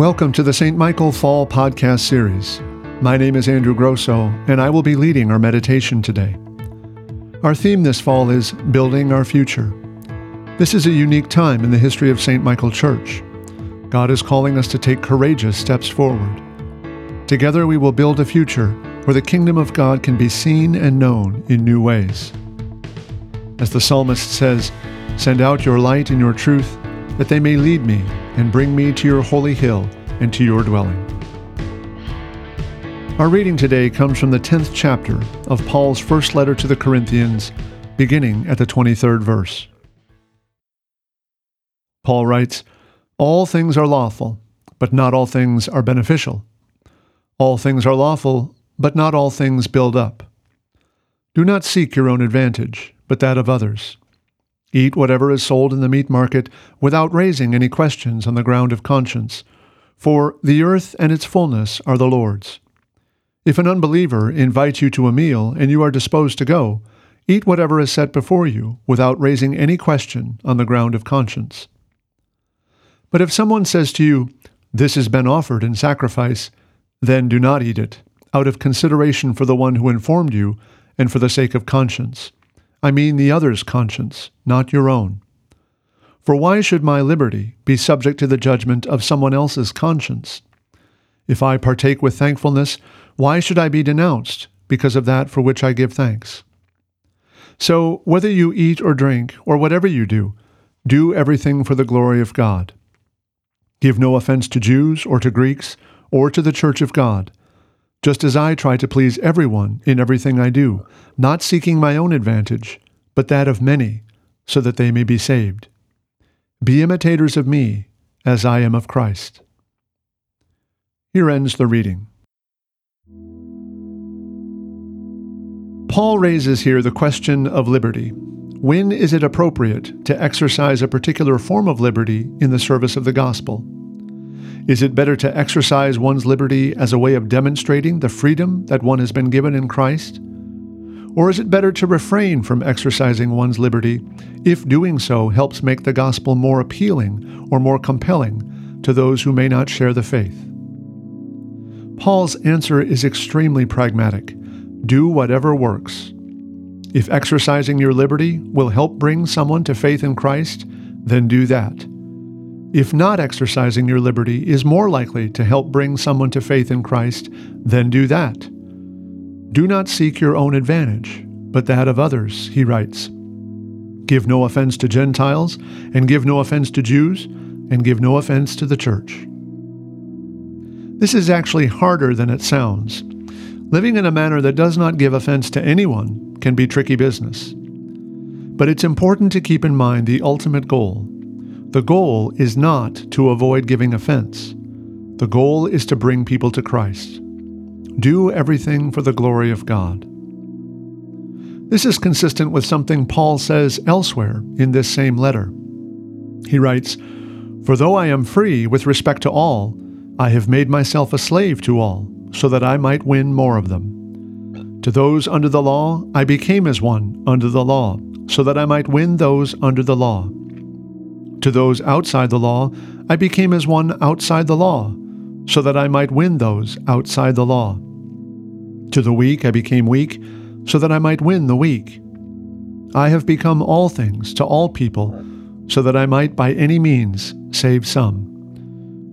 Welcome to the St. Michael Fall Podcast Series. My name is Andrew Grosso, and I will be leading our meditation today. Our theme this fall is Building Our Future. This is a unique time in the history of St. Michael Church. God is calling us to take courageous steps forward. Together we will build a future where the kingdom of God can be seen and known in new ways. As the psalmist says, Send out your light and your truth, that they may lead me and bring me to your holy hill and to your dwelling. Our reading today comes from the 10th chapter of Paul's first letter to the Corinthians, beginning at the 23rd verse. Paul writes, All things are lawful, but not all things are beneficial. All things are lawful, but not all things build up. Do not seek your own advantage, but that of others. Eat whatever is sold in the meat market without raising any questions on the ground of conscience, for the earth and its fullness are the Lord's. If an unbeliever invites you to a meal and you are disposed to go, eat whatever is set before you without raising any question on the ground of conscience. But if someone says to you, This has been offered in sacrifice, then do not eat it, out of consideration for the one who informed you and for the sake of conscience. I mean the other's conscience, not your own. For why should my liberty be subject to the judgment of someone else's conscience? If I partake with thankfulness, why should I be denounced because of that for which I give thanks? So, whether you eat or drink, or whatever you do, do everything for the glory of God. Give no offense to Jews or to Greeks or to the church of God just as I try to please everyone in everything I do, not seeking my own advantage, but that of many, so that they may be saved. Be imitators of me, as I am of Christ. Here ends the reading. Paul raises here the question of liberty. When is it appropriate to exercise a particular form of liberty in the service of the gospel? Is it better to exercise one's liberty as a way of demonstrating the freedom that one has been given in Christ? Or is it better to refrain from exercising one's liberty if doing so helps make the gospel more appealing or more compelling to those who may not share the faith? Paul's answer is extremely pragmatic do whatever works. If exercising your liberty will help bring someone to faith in Christ, then do that. If not exercising your liberty is more likely to help bring someone to faith in Christ, then do that. Do not seek your own advantage, but that of others, he writes. Give no offense to Gentiles, and give no offense to Jews, and give no offense to the church. This is actually harder than it sounds. Living in a manner that does not give offense to anyone can be tricky business. But it's important to keep in mind the ultimate goal the goal is not to avoid giving offense. The goal is to bring people to Christ. Do everything for the glory of God. This is consistent with something Paul says elsewhere in this same letter. He writes, For though I am free with respect to all, I have made myself a slave to all, so that I might win more of them. To those under the law, I became as one under the law, so that I might win those under the law. To those outside the law, I became as one outside the law, so that I might win those outside the law. To the weak I became weak, so that I might win the weak. I have become all things to all people, so that I might by any means save some.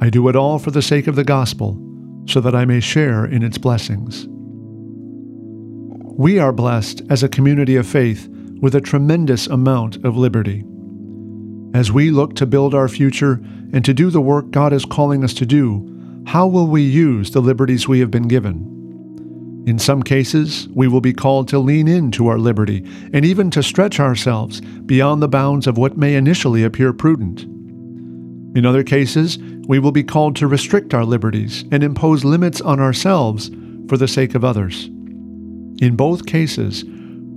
I do it all for the sake of the gospel, so that I may share in its blessings. We are blessed as a community of faith with a tremendous amount of liberty. As we look to build our future and to do the work God is calling us to do, how will we use the liberties we have been given? In some cases, we will be called to lean into our liberty and even to stretch ourselves beyond the bounds of what may initially appear prudent. In other cases, we will be called to restrict our liberties and impose limits on ourselves for the sake of others. In both cases,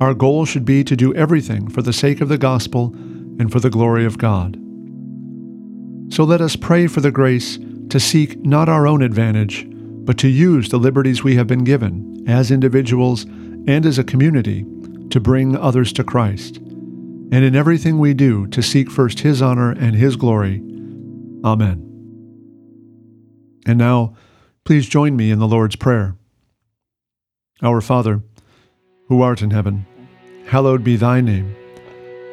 our goal should be to do everything for the sake of the gospel and for the glory of God. So let us pray for the grace to seek not our own advantage, but to use the liberties we have been given as individuals and as a community to bring others to Christ, and in everything we do to seek first His honor and His glory. Amen. And now, please join me in the Lord's Prayer. Our Father, who art in heaven, hallowed be thy name.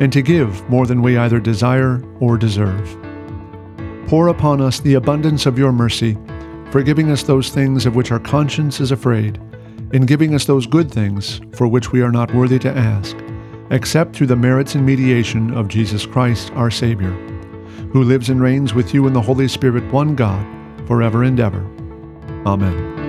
and to give more than we either desire or deserve. Pour upon us the abundance of your mercy, forgiving us those things of which our conscience is afraid, and giving us those good things for which we are not worthy to ask, except through the merits and mediation of Jesus Christ our Savior, who lives and reigns with you in the Holy Spirit, one God forever and ever. Amen.